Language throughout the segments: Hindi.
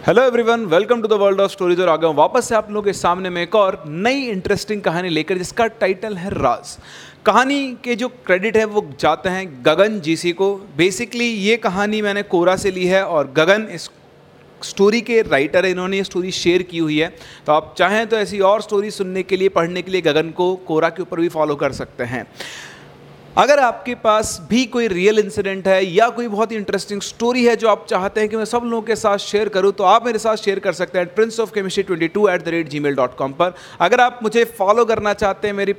Hello everyone welcome to the world of stories और आ गया वापस से आप लोगों के सामने में एक और नई इंटरेस्टिंग कहानी लेकर जिसका टाइटल है राज कहानी के जो क्रेडिट है वो जाते हैं गगन जीसी को। बेसिकली ये कहानी मैंने कोरा से ली है और गगन इस स्टोरी के राइटर है, इन्होंने ये स्टोरी शेयर की हुई है। तो आप चाहें तो ऐसी और स्टोरी सुनने के लिए, पढ़ने के लिए गगन को कोरा के ऊपर भी फॉलो कर सकते हैं। अगर आपके पास भी कोई रियल इंसिडेंट है या कोई बहुत ही इंटरेस्टिंग स्टोरी है जो आप चाहते हैं कि मैं सब लोगों के साथ शेयर करूँ तो आप मेरे साथ शेयर कर सकते हैं prince of chemistry twenty two at the rate Gmail dot com पर। अगर आप मुझे फॉलो करना चाहते हैं, मेरी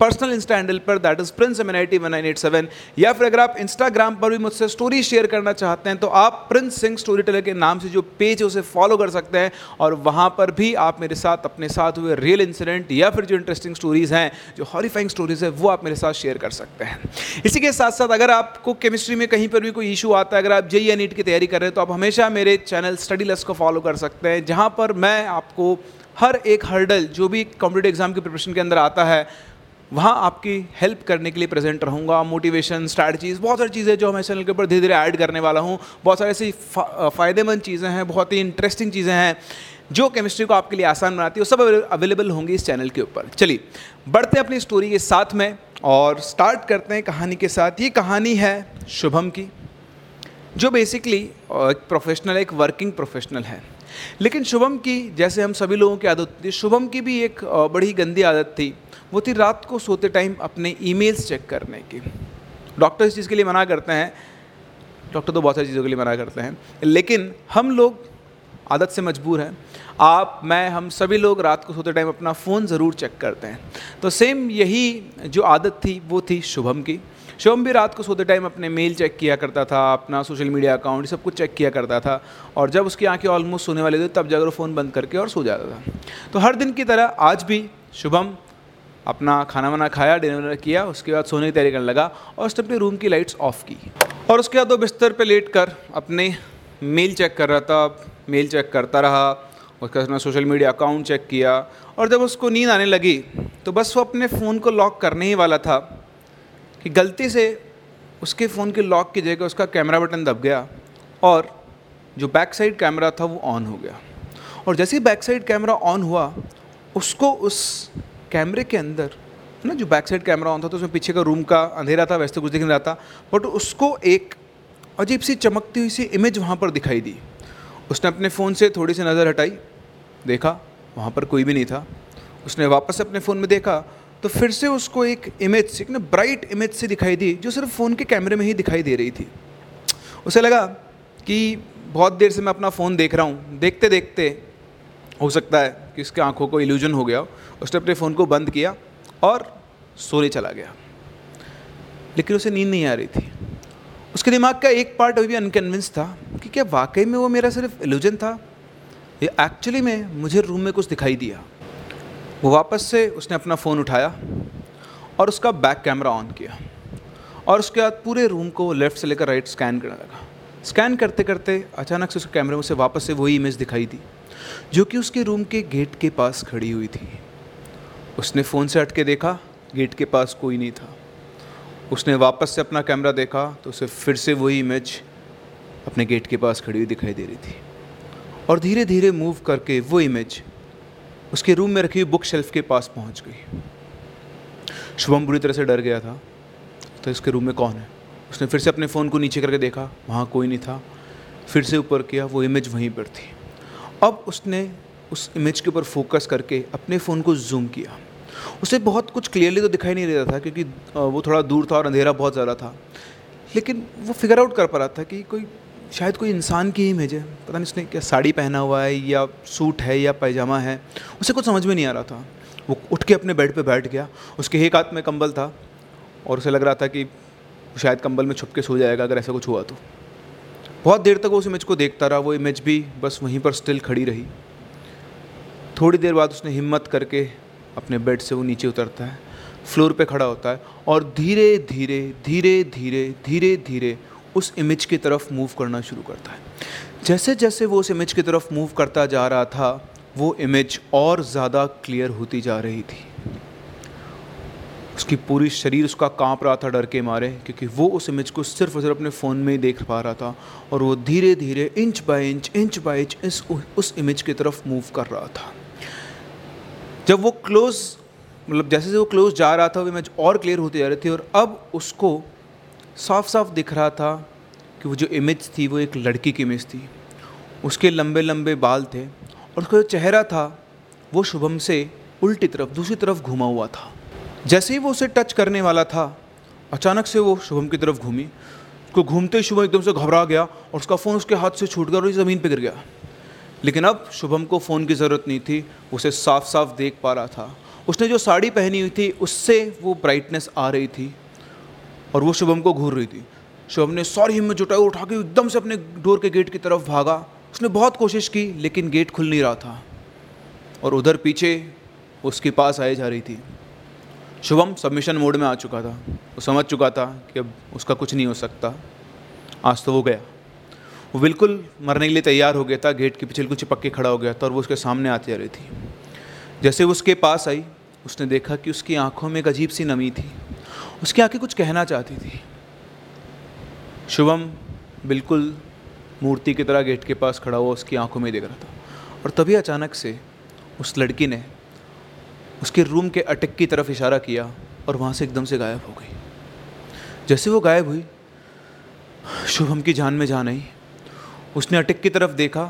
पर्सनल इंस्टा हैंडल पर that is prince M one nine eight seven या फिर अगर आप इंस्टाग्राम पर भी मुझसे स्टोरी शेयर करना चाहते हैं तो आप प्रिंस सिंह स्टोरी टेलर के नाम से जो पेज है, उसे फॉलो कर सकते हैं और वहाँ पर भी आप मेरे साथ, अपने साथ हुए रियल इंसिडेंट या फिर जो इंटरेस्टिंग स्टोरीज़ हैं, जो हॉरीफाइंग स्टोरीज़ है, वो आप मेरे साथ शेयर कर सकते हैं। इसी के साथ साथ अगर आपको केमिस्ट्री में कहीं पर भी कोई इशू आता है, अगर आप जे या नीट की तैयारी कर रहे हैं तो आप हमेशा मेरे चैनल स्टडी लेस को फॉलो कर सकते हैं, जहाँ पर मैं आपको हर एक हर्डल जो भी कॉम्पिटेटिव एग्ज़ाम की प्रिपरेशन के अंदर आता है वहाँ आपकी हेल्प करने के लिए प्रेजेंट रहूँगा मोटिवेशन स्ट्रैटेजीज़ बहुत सारी चीज़ें जो मैं चैनल के ऊपर धीरे धीरे ऐड करने वाला हूँ। बहुत सारी ऐसी फ़ायदेमंद चीज़ें हैं, बहुत ही इंटरेस्टिंग चीज़ें हैं, जो केमिस्ट्री को आपके लिए आसान बनाती है सब अवेलेबल होंगी इस चैनल के ऊपर। चलिए, बढ़ते अपनी स्टोरी के साथ में और स्टार्ट करते हैं कहानी के साथ। ये कहानी है शुभम की, जो बेसिकली एक प्रोफेशनल एक वर्किंग प्रोफेशनल है। लेकिन शुभम की, जैसे हम सभी लोगों की आदत थी, शुभम की भी एक बड़ी गंदी आदत थी। वो थी रात को सोते टाइम अपने ईमेल्स चेक करने की। डॉक्टर इस चीज़ के लिए मना करते हैं, डॉक्टर तो बहुत सारी चीज़ों के लिए मना करते हैं, लेकिन हम लोग आदत से मजबूर हैं। आप, मैं, हम सभी लोग रात को सोते टाइम अपना फ़ोन ज़रूर चेक करते हैं। तो सेम यही जो आदत थी, वो थी शुभम की। शुभम भी रात को सोते टाइम अपने मेल चेक किया करता था, अपना सोशल मीडिया अकाउंट सब कुछ चेक किया करता था, और जब उसकी आँखें ऑलमोस्ट सोने वाली थी, तब जाकर फ़ोन बंद करके और सो जाता था। तो हर दिन की तरह आज भी शुभम अपना खाना वाना खाया डिनर विनर किया, उसके बाद सोने की तैयारी करने लगा और उसने अपने रूम की लाइट्स ऑफ़ की। और उसके बाद वो बिस्तर पे लेट कर अपने मेल चेक कर रहा था मेल चेक करता रहा, उसके बाद सोशल मीडिया अकाउंट चेक किया और जब उसको नींद आने लगी तो बस वो अपने फ़ोन को लॉक करने ही वाला था कि गलती से उसके फ़ोन के लॉक की जगह उसका कैमरा बटन दब गया और जो बैक साइड कैमरा था वो ऑन हो गया। और जैसे ही बैक साइड कैमरा ऑन हुआ, उसको उस कैमरे के अंदर ना, जो बैक साइड कैमरा ऑन था तो उसमें पीछे का रूम का अंधेरा था, वैसे तो कुछ दिख नहीं रहा था बट उसको एक अजीब सी चमकती हुई सी इमेज वहाँ पर दिखाई दी। उसने अपने फ़ोन से थोड़ी सी नज़र हटाई, देखा, वहाँ पर कोई भी नहीं था। उसने वापस अपने फ़ोन में देखा तो फिर से उसको एक इमेज एक ना ब्राइट इमेज से दिखाई दी, जो सिर्फ़ फ़ोन के कैमरे में ही दिखाई दे रही थी। उसे लगा कि बहुत देर से मैं अपना फ़ोन देख रहा हूँ देखते देखते हो सकता है कि उसके आँखों को इल्यूजन हो गया, उसने अपने फ़ोन को बंद किया और सोने चला गया। लेकिन उसे नींद नहीं आ रही थी। उसके दिमाग का एक पार्ट अभी भी अनकन्विंस था कि क्या वाकई में वो मेरा सिर्फ़ इल्यूजन था? या एक्चुअली में मुझे रूम में कुछ दिखाई दिया। वो वापस से उसने अपना फ़ोन उठाया और उसका बैक कैमरा ऑन किया। और उसके बाद पूरे रूम को लेफ़्ट से लेकर राइट स्कैन करने लगा। स्कैन करते करते अचानक से उसके कैमरे में से वापस से वही इमेज दिखाई दी, जो कि उसके रूम के गेट के पास खड़ी हुई थी। उसने फ़ोन से हट के देखा गेट के पास कोई नहीं था। उसने वापस से अपना कैमरा देखा तो उसे फिर से वही इमेज अपने गेट के पास खड़ी हुई दिखाई दे रही थी। और धीरे धीरे मूव करके वो इमेज उसके रूम में रखी हुई बुक शेल्फ के पास पहुँच गई। शुभम बुरी तरह से डर गया था तो इसके रूम में कौन है? उसने फिर से अपने फ़ोन को नीचे करके देखा, वहाँ कोई नहीं था। फिर से ऊपर किया, वो इमेज वहीं पर थी। अब उसने उस इमेज के ऊपर फोकस करके अपने फ़ोन को जूम किया। उसे बहुत कुछ क्लियरली तो दिखाई नहीं देता था क्योंकि वो थोड़ा दूर था और अंधेरा बहुत ज़्यादा था। लेकिन वो फिगर आउट कर पा रहा था कि कोई, शायद कोई इंसान की इमेज है। पता नहीं उसने क्या साड़ी पहना हुआ है या सूट है या पैजामा है। उसे कुछ समझ में नहीं आ रहा था। वो उठ के अपने बेड पे बैठ गया। उसके एक हाथ में कंबल था और उसे लग रहा था कि शायद कंबल में छुप के सो जाएगा अगर ऐसा कुछ हुआ तो। बहुत देर तक वो उस इमेज को देखता रहा, वो इमेज भी बस वहीं पर स्टिल खड़ी रही। थोड़ी देर बाद उसने हिम्मत करके अपने बेड से वो नीचे उतरता है फ्लोर पे खड़ा होता है और धीरे धीरे धीरे धीरे धीरे धीरे उस इमेज की तरफ़ मूव करना शुरू करता है। जैसे जैसे वो उस इमेज की तरफ़ मूव करता जा रहा था, वो इमेज और ज़्यादा क्लियर होती जा रही थी। उसकी पूरी शरीर, उसका काँप रहा था, डर के मारे, क्योंकि वो उस इमेज को सिर्फ़ और सिर्फ़ अपने फ़ोन में ही देख पा रहा था और वो धीरे धीरे inch by inch inch by inch इस उस इमेज की तरफ़ मूव कर रहा था। जब वो क्लोज मतलब जैसे जैसे वो क्लोज जा रहा था, वो इमेज और क्लियर होती जा रही थी और अब उसको साफ़ साफ़ दिख रहा था कि वो जो इमेज थी, वो एक लड़की की इमेज थी। उसके लंबे लंबे बाल थे और उसका जो चेहरा था, वो शुभम से उल्टी तरफ़, दूसरी तरफ़ घुमा हुआ था। जैसे ही वो उसे टच करने वाला था, अचानक से वो शुभम की तरफ़ घूमी। उसको घूमते ही शुभम एकदम से घबरा गया और उसका फ़ोन उसके हाथ से छूट गया और ज़मीन पर गिर गया। लेकिन अब शुभम को फ़ोन की ज़रूरत नहीं थी, उसे साफ़ साफ़ देख पा रहा था। उसने जो साड़ी पहनी हुई थी, उससे वो ब्राइटनेस आ रही थी और वो शुभम को घूर रही थी। शुभम ने सारी हिम्मत जुटाई, उठा के एकदम से अपने डोर के गेट की तरफ़ भागा। उसने बहुत कोशिश की, लेकिन गेट खुल नहीं रहा था और उधर पीछे उसके पास आए जा रही थी। शुभम सबमिशन मोड में आ चुका था। वो समझ चुका था कि अब उसका कुछ नहीं हो सकता। आज तो वो गया। वो बिल्कुल मरने के लिए तैयार हो गया था। गेट के पीछे बिल्कुल चिपक के खड़ा हो गया था और वो उसके सामने आती जा रही थी। जैसे वो उसके पास आई, उसने देखा कि उसकी आँखों में एक अजीब सी नमी थी। उसकी आँखें कुछ कहना चाहती थी। शुभम बिल्कुल मूर्ति की तरह गेट के पास खड़ा हुआ, उसकी आँखों में देख रहा था। और तभी अचानक से उस लड़की ने उसके रूम के अटक की तरफ़ इशारा किया और वहाँ से एकदम से गायब हो गई। जैसे वो गायब हुई शुभम की जान में जान आई उसने अटक की तरफ़ देखा,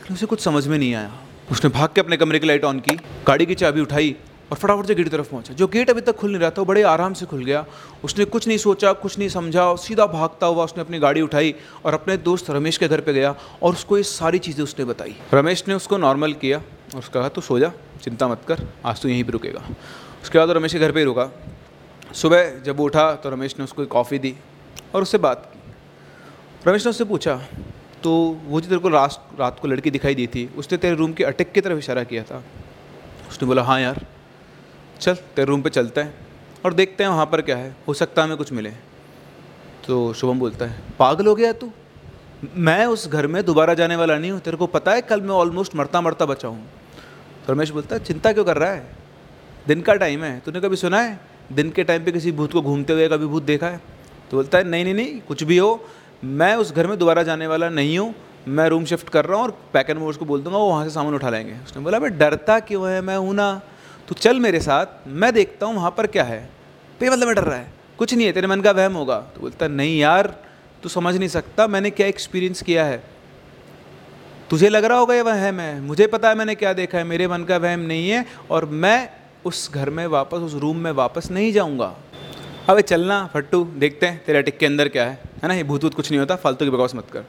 लेकिन उसे कुछ समझ में नहीं आया। उसने भाग के अपने कमरे की लाइट ऑन की, गाड़ी की चाबी उठाई और फटाफट से गेट की तरफ़ पहुँचा। जो गेट अभी तक खुल नहीं रहा था, वो बड़े आराम से खुल गया। उसने कुछ नहीं सोचा, कुछ नहीं समझा और सीधा भागता हुआ उसने अपनी गाड़ी उठाई और अपने दोस्त रमेश के घर पे गया और उसको ये सारी चीज़ें उसने बताई। रमेश ने उसको नॉर्मल किया और उसका कहा तो सो जा। चिंता मत कर, आज तो यहीं पर रुकेगा। उसके बाद रमेश के घर पर ही रुका। सुबह जब वो उठा तो रमेश ने उसको कॉफ़ी दी और उससे बात की। रमेश ने उससे पूछा तो वो जो तेरे को रात रात को लड़की दिखाई दी थी, उसने तेरे रूम के अटक की तरफ़ इशारा किया था? उसने बोला हाँ यार। चल, तेरे रूम पे चलते हैं और देखते हैं वहाँ पर क्या है। हो सकता है हमें कुछ मिले। तो शुभम बोलता है, पागल हो गया तू? मैं उस घर में दोबारा जाने वाला नहीं हूँ। तेरे को पता है, कल मैं ऑलमोस्ट मरता मरता बचा हूँ। तो रमेश बोलता है, चिंता क्यों कर रहा है? दिन का टाइम है। तूने कभी सुना है? दिन के टाइम पे किसी भूत को घूमते हुए कभी भूत देखा है? तो बोलता है, नहीं नहीं नहीं, कुछ भी हो, मैं उस घर में दोबारा जाने वाला नहीं हूँ। मैं रूम शिफ्ट कर रहा हूँ और पैक एंड मोर्स को बोल दूँगा, वो वहाँ से सामान उठा लेंगे। उसने बोला, भाई, डरता क्यों है? मैं हूँ ना। तू चल मेरे साथ, मैं देखता हूँ वहाँ पर क्या है। पे मतलब डर रहा है। कुछ नहीं है, तेरे मन का वहम होगा। तो बोलता नहीं यार, तू समझ नहीं सकता, मैंने क्या एक्सपीरियंस किया है? तुझे लग रहा होगा ये वहम है? मुझे पता है मैंने क्या देखा है। मेरे मन का वहम नहीं है और मैं उस घर में वापस, उस रूम में वापस नहीं जाऊँगा। अबे चलना, फट्टू, देखते हैं तेरे टिक के अंदर क्या है। है ना? ये भूत भूत कुछ नहीं होता, फालतू की बकवास मत कर।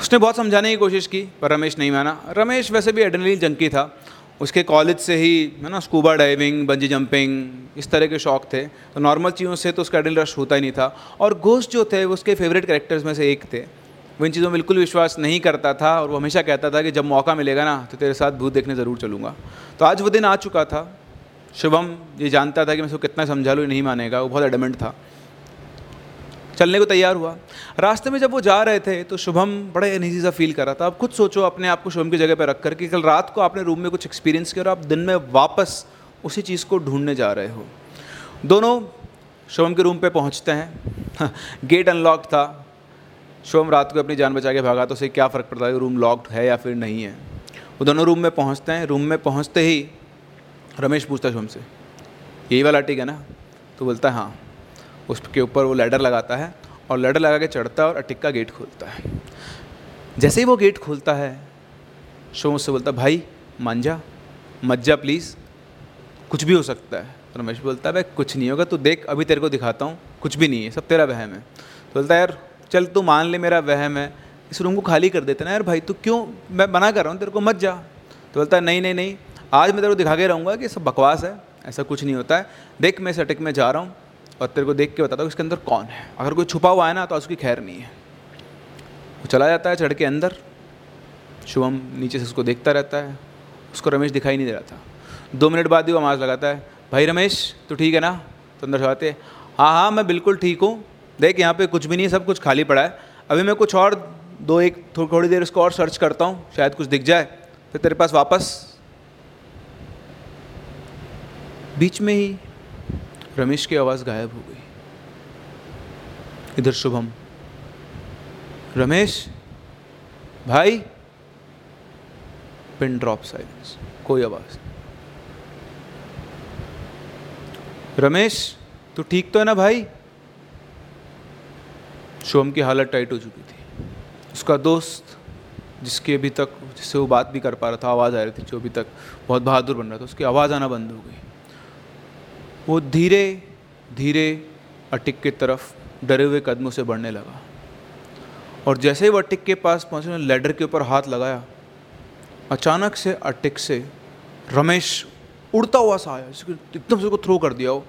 उसने बहुत समझाने की कोशिश की, पर रमेश नहीं माना। रमेश वैसे भी एडनली जंकी था। उसके कॉलेज से ही, है ना स्कूबा डाइविंग बंजी जंपिंग इस तरह के शौक थे। तो नॉर्मल चीज़ों से तो उसका एडल रश होता ही नहीं था। और घोष जो थे, वो उसके फेवरेट करेक्टर्स में से एक थे। वो इन चीज़ों में बिल्कुल विश्वास नहीं करता था और वो हमेशा कहता था कि जब मौका मिलेगा ना तो तेरे साथ भूत देखने ज़रूर चलूँगा। तो आज वो दिन आ चुका था। शुभम ये जानता था कि मैं उसको कितना समझा लूँ नहीं मानेगा। वो बहुत एडमेंट था। चलने को तैयार हुआ। रास्ते में जब वो जा रहे थे तो शुभम बड़े अनईजी सा फील कर रहा था। आप खुद सोचो, अपने आप को शुभम की जगह पर रख कर कि कल रात को आपने रूम में कुछ एक्सपीरियंस किया और आप दिन में वापस उसी चीज़ को ढूँढने जा रहे हो। दोनों शुभम के रूम पे पहुँचते हैं। गेट अनलॉक था। शुभम, रात को अपनी जान बचा के भागा तो उसे क्या फ़र्क पड़ता है? रूम लॉक्ड है या फिर नहीं है? वो दोनों रूम में पहुँचते हैं। रूम में पहुँचते ही रमेश पूछता है शुभम से, यही वाला टिक है ना? तो बोलता है हाँ। उसके ऊपर वो लैडर लगाता है और लैडर लगा के चढ़ता है और अटिक का गेट खोलता है। जैसे ही वो गेट खोलता है शो उससे बोलता भाई, मान जा, मत जा प्लीज़ कुछ भी हो सकता है। तो रमेश बोलता है भाई कुछ नहीं होगा तो देख, अभी तेरे को दिखाता हूँ। कुछ भी नहीं है, सब तेरा वहम है। तो बोलता है, यार चल तू मान ले मेरा वहम है। इस रूम को खाली कर देते ना यार भाई, तू क्यों? मैं मना कर रहा हूँ, तेरे को मत जा। तो बोलता है नहीं नहीं नहीं। आज मैं तेरे को दिखा के रहूँगा कि सब बकवास है, ऐसा कुछ नहीं होता है। देख, मैं इस अटक में जा रहा हूँ और तेरे को देख के बताता हूँ इसके अंदर कौन है। अगर कोई छुपा हुआ है ना तो उसकी खैर नहीं है। वो चला जाता है चढ़ के अंदर। शुभम नीचे से उसको देखता रहता है। उसको रमेश दिखाई नहीं दे रहा था। दो मिनट बाद ही वो आवाज़ लगाता है, भाई रमेश तो ठीक है ना? तो अंदर से आते हाँ हाँ मैं बिल्कुल ठीक हूँ। देख, यहाँ पे कुछ भी नहीं सब कुछ खाली पड़ा है। अभी मैं कुछ और, दो एक थोड़ी देर उसको और सर्च करता हूँ, शायद कुछ दिख जाए। फिर तेरे पास वापस। बीच में ही रमेश की आवाज़ गायब हो गई। इधर शुभम। रमेश? भाई? Pin drop silence. कोई आवाज़ रमेश, तू ठीक तो है ना भाई? शुभम की हालत टाइट हो चुकी थी। उसका दोस्त, जिसके अभी तक, जिससे वो बात भी कर पा रहा था, आवाज़ आ रही थी, जो अभी तक बहुत बहादुर बन रहा था, उसकी आवाज़ आना बंद हो गई। वो धीरे धीरे अटिक की तरफ़ डरे हुए कदमों से बढ़ने लगा। और जैसे ही वो अटिक के पास पहुँचे लेडर के ऊपर हाथ लगाया। अचानक से अटिक से रमेश उड़ता हुआ सा आया एकदम से उसको थ्रो कर दिया वो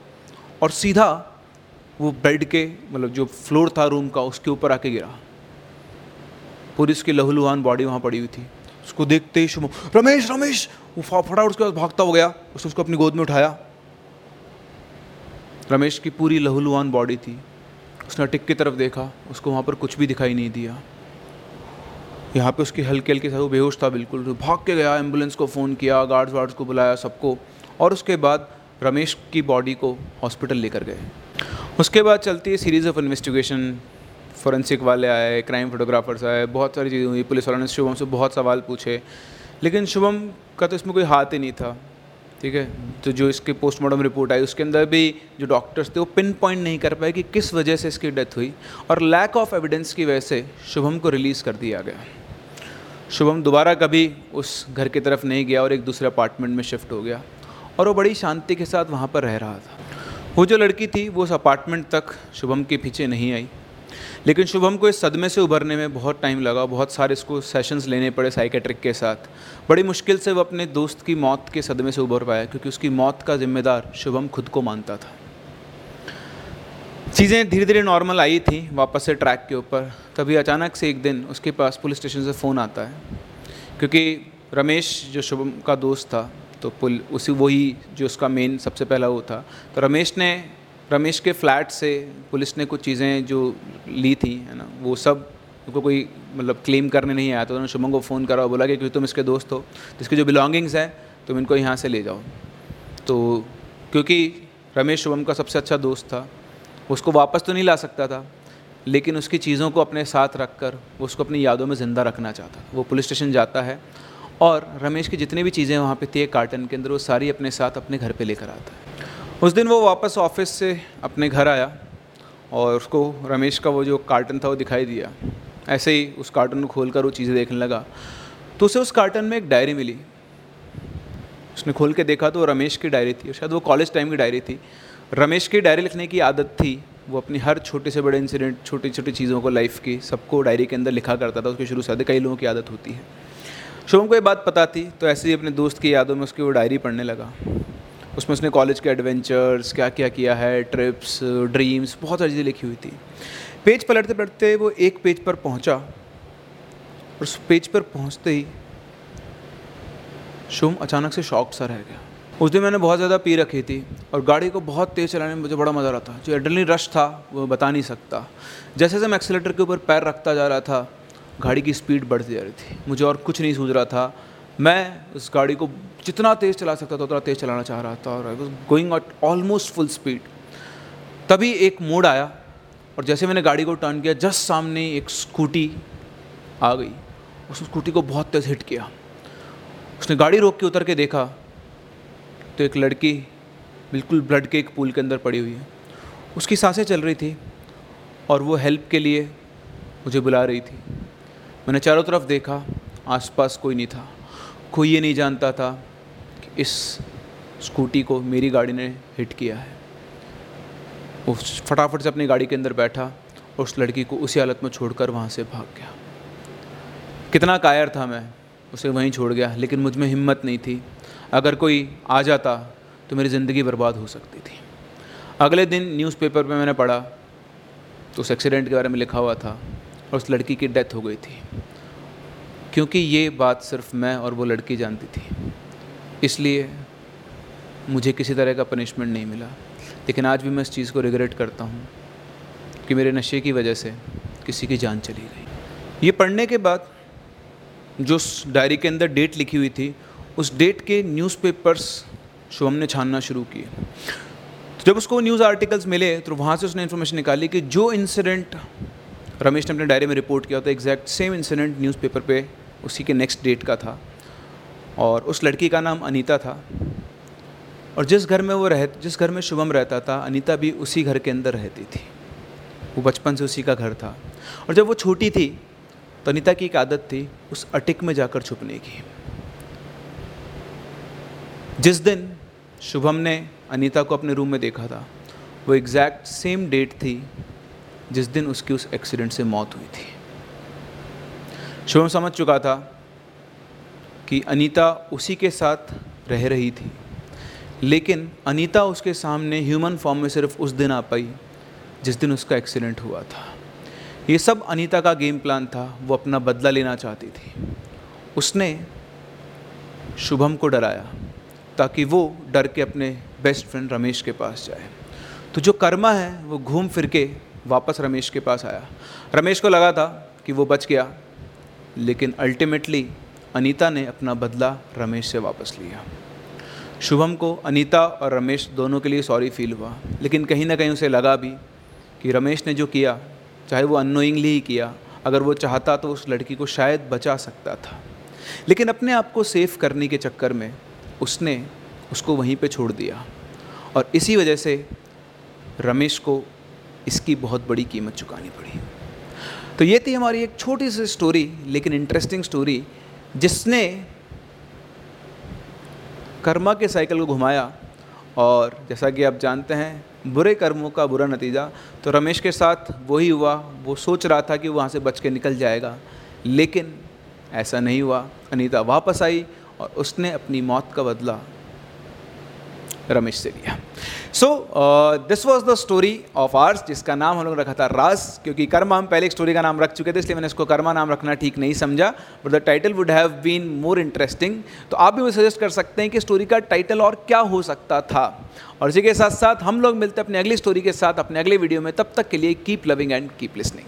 और सीधा वो बेड के मतलब जो फ्लोर था रूम का, उसके ऊपर आके गिरा। पूरी उसकी लहूलुहान बॉडी वहाँ पड़ी हुई थी। उसको देखते ही शुभ रमेश रमेश! वो फटाफट उसके पास भागता हो गया। उसने उसको अपनी गोद में उठाया। रमेश की पूरी लहूलुहान बॉडी थी। उसने अटिक की तरफ़ देखा। उसको वहाँ पर कुछ भी दिखाई नहीं दिया। यहाँ पे उसकी हल्के हल्के साथ वो बेहोश था बिल्कुल। भाग के गया, एंबुलेंस को फ़ोन किया, गार्ड्स वार्ड्स को बुलाया सबको। और उसके बाद रमेश की बॉडी को हॉस्पिटल लेकर गए। उसके बाद चलती है सीरीज़ ऑफ़ इन्वेस्टिगेशन फॉरेंसिक वाले आए क्राइम फोटोग्राफर्स आए, बहुत सारी चीज़ें हुई. पुलिस वालों ने शुभम से बहुत सवाल पूछे. लेकिन शुभम का तो इसमें कोई हाथ ही नहीं था. ठीक है? तो जो इसके पोस्टमार्टम रिपोर्ट आई, उसके अंदर भी जो डॉक्टर्स थे, वो पिन पॉइंट नहीं कर पाए कि किस वजह से इसकी डेथ हुई और लैक ऑफ़ एविडेंस की वजह से शुभम को रिलीज़ कर दिया गया. शुभम दोबारा कभी उस घर की तरफ़ नहीं गया और एक दूसरे अपार्टमेंट में शिफ्ट हो गया और वो बड़ी शांति के साथ वहाँ पर रह रहा था। वो जो लड़की थी, वो उस अपार्टमेंट तक शुभम के पीछे नहीं आई। लेकिन शुभम को इस सदमे से उभरने में बहुत टाइम लगा, बहुत सारे इसको सेशंस लेने पड़े साइकेट्रिक के साथ। बड़ी मुश्किल से वो अपने दोस्त की मौत के सदमे से उभर पाया, क्योंकि उसकी मौत का जिम्मेदार शुभम खुद को मानता था। चीज़ें धीरे धीरे नॉर्मल आई थी, वापस से ट्रैक के ऊपर। तभी अचानक से एक दिन उसके पास पुलिस स्टेशन से फ़ोन आता है, क्योंकि रमेश, जो शुभम का दोस्त था तो पुल, उसी वही जो उसका मेन सबसे पहला वो था। तो रमेश ने, रमेश के फ्लैट से पुलिस ने कुछ चीज़ें जो ली थी, है ना, वो सब उनको कोई मतलब क्लेम करने नहीं आया तो उन्होंने शुभम को फ़ोन करा और बोला कि क्योंकि तुम इसके दोस्त हो तो इसकी जो बिलोंगिंग्स हैं, तुम इनको यहाँ से ले जाओ। तो क्योंकि रमेश शुभम का सबसे अच्छा दोस्त था, उसको वापस तो नहीं ला सकता था, लेकिन उसकी चीज़ों को अपने साथ रख कर उसको अपनी यादों में ज़िंदा रखना चाहता वो पुलिस स्टेशन जाता है और रमेश की जितनी भी चीज़ें वहाँ पे थी, एक कार्टन के अंदर, वो सारी अपने साथ अपने घर पे लेकर आता है। उस दिन वो वापस ऑफ़िस से अपने घर आया और उसको रमेश का वो जो कार्टन था, वो दिखाई दिया। ऐसे ही उस कार्टन को खोल कर वो चीज़ें देखने लगा। तो उसे उस कार्टन में एक डायरी मिली। उसने खोल के देखा तो रमेश की डायरी थी, शायद वो कॉलेज टाइम की डायरी थी। रमेश की डायरी लिखने की आदत थी। वो अपनी हर छोटे से बड़े इंसिडेंट छोटी छोटी चीज़ों को लाइफ की, सबको डायरी के अंदर लिखा करता था। उसके शुरू से कई लोगों की आदत होती है। शुभम को ये बात पता थी? तो ऐसे ही अपने दोस्त की यादों में उसकी वो डायरी पढ़ने लगा। उसमें उसने कॉलेज के एडवेंचर्स क्या क्या किया है ट्रिप्स ड्रीम्स बहुत सारी चीज़ें लिखी हुई थी। पेज पलटते पलटते वो एक पेज पर पहुँचा। और उस पेज पर पहुँचते ही शुभम अचानक से शॉक सा रह गया। उस दिन मैंने बहुत ज़्यादा पी रखी थी और गाड़ी को बहुत तेज़ चलाने में मुझे बड़ा मज़ा आ रहा था। जो एड्रेनलिन रश था, वो बता नहीं सकता। जैसे जैसे मैं एक्सीटर के ऊपर पैर रखता जा रहा था गाड़ी की स्पीड बढ़ती जा रही थी। मुझे और कुछ नहीं सूझ रहा था। मैं उस गाड़ी को जितना तेज़ चला सकता था, उतना तेज़ चलाना चाह रहा था और I was going at almost full speed तभी एक मोड आया और जैसे मैंने गाड़ी को टर्न किया जस्ट सामने एक स्कूटी आ गई। उस स्कूटी को बहुत तेज़ हिट किया। उसने गाड़ी रोक के उतर के देखा तो एक लड़की, बिल्कुल ब्लड के एक पूल के अंदर पड़ी हुई है। उसकी साँसें चल रही थी और वो हेल्प के लिए मुझे बुला रही थी। मैंने चारों तरफ़ देखा, आसपास कोई नहीं था। कोई ये नहीं जानता था कि इस स्कूटी को मेरी गाड़ी ने हिट किया है। वो फटाफट से अपनी गाड़ी के अंदर बैठा और उस लड़की को उसी हालत में छोड़कर वहाँ से भाग गया। कितना कायर था मैं, उसे वहीं छोड़ गया, लेकिन मुझमें हिम्मत नहीं थी। अगर कोई आ जाता तो मेरी ज़िंदगी बर्बाद हो सकती थी। अगले दिन न्यूज़पेपर में मैंने पढ़ा तो उस एक्सीडेंट के बारे में लिखा हुआ था। और उस लड़की की डेथ हो गई थी। क्योंकि ये बात सिर्फ़ मैं और वो लड़की जानती थी। इसलिए मुझे किसी तरह का पनिशमेंट नहीं मिला। लेकिन आज भी मैं इस चीज़ को रिग्रेट करता हूँ कि मेरे नशे की वजह से किसी की जान चली गई। ये पढ़ने के बाद जो डायरी के अंदर डेट लिखी हुई थी, उस डेट के न्यूज़पेपर्स शुभम ने छानना शुरू किए। जब उसको न्यूज़ आर्टिकल्स मिले तो वहाँ से उसने इन्फॉर्मेशन निकाली कि जो इंसिडेंट रमेश ने अपने डायरी में रिपोर्ट किया था एग्जैक्ट सेम इंसिडेंट न्यूज़पेपर पे उसी के नेक्स्ट डेट का था। और उस लड़की का नाम अनीता था। और जिस घर में वो रह, जिस घर में शुभम रहता था, अनीता भी उसी घर के अंदर रहती थी। वो बचपन से उसी का घर था। और जब वो छोटी थी तो अनीता की एक आदत थी, उस अटिक में जाकर छुपने की। जिस दिन शुभम ने अनीता को अपने रूम में देखा था, वो एग्जैक्ट सेम डेट थी जिस दिन उसकी उस एक्सीडेंट से मौत हुई थी। शुभम समझ चुका था कि अनीता उसी के साथ रह रही थी, लेकिन अनीता उसके सामने ह्यूमन फॉर्म में सिर्फ़ उस दिन आ पाई जिस दिन उसका एक्सीडेंट हुआ था। ये सब अनीता का गेम प्लान था, वो अपना बदला लेना चाहती थी। उसने शुभम को डराया ताकि वो डर के अपने बेस्ट फ्रेंड रमेश के पास जाए। तो जो कर्मा है, वो घूम फिर के वापस रमेश के पास आया। रमेश को लगा था कि वो बच गया, लेकिन अल्टीमेटली अनीता ने अपना बदला रमेश से वापस लिया। शुभम को अनीता और रमेश दोनों के लिए सॉरी फील हुआ, लेकिन कहीं ना कहीं उसे लगा भी कि रमेश ने जो किया, चाहे वो अनोइंगली ही किया, अगर वो चाहता तो उस लड़की को शायद बचा सकता था। लेकिन अपने आप को सेफ़ करने के चक्कर में उसने उसको वहीं पे छोड़ दिया। और इसी वजह से रमेश को इसकी बहुत बड़ी कीमत चुकानी पड़ी। तो ये थी हमारी एक छोटी सी स्टोरी लेकिन इंटरेस्टिंग स्टोरी जिसने कर्मा के साइकिल को घुमाया। और जैसा कि आप जानते हैं, बुरे कर्मों का बुरा नतीजा। तो रमेश के साथ वही हुआ। वो सोच रहा था कि वहाँ से बच के निकल जाएगा। लेकिन ऐसा नहीं हुआ। अनीता वापस आई और उसने अपनी मौत का बदला रमेश से लिया। So this was the story of ours जिसका नाम हम लोग रखा था रास क्योंकि कर्मा, हम पहले एक स्टोरी का नाम रख चुके थे, इसलिए मैंने इसको कर्मा नाम रखना ठीक नहीं समझा but the title would have been more interesting तो आप भी मुझे सजेस्ट कर सकते हैं कि स्टोरी का टाइटल और क्या हो सकता था। और इसी के साथ साथ हम लोग मिलते हैं अपनी अगली स्टोरी के साथ, अपने अगले वीडियो में, तब तक के लिए keep loving and keep listening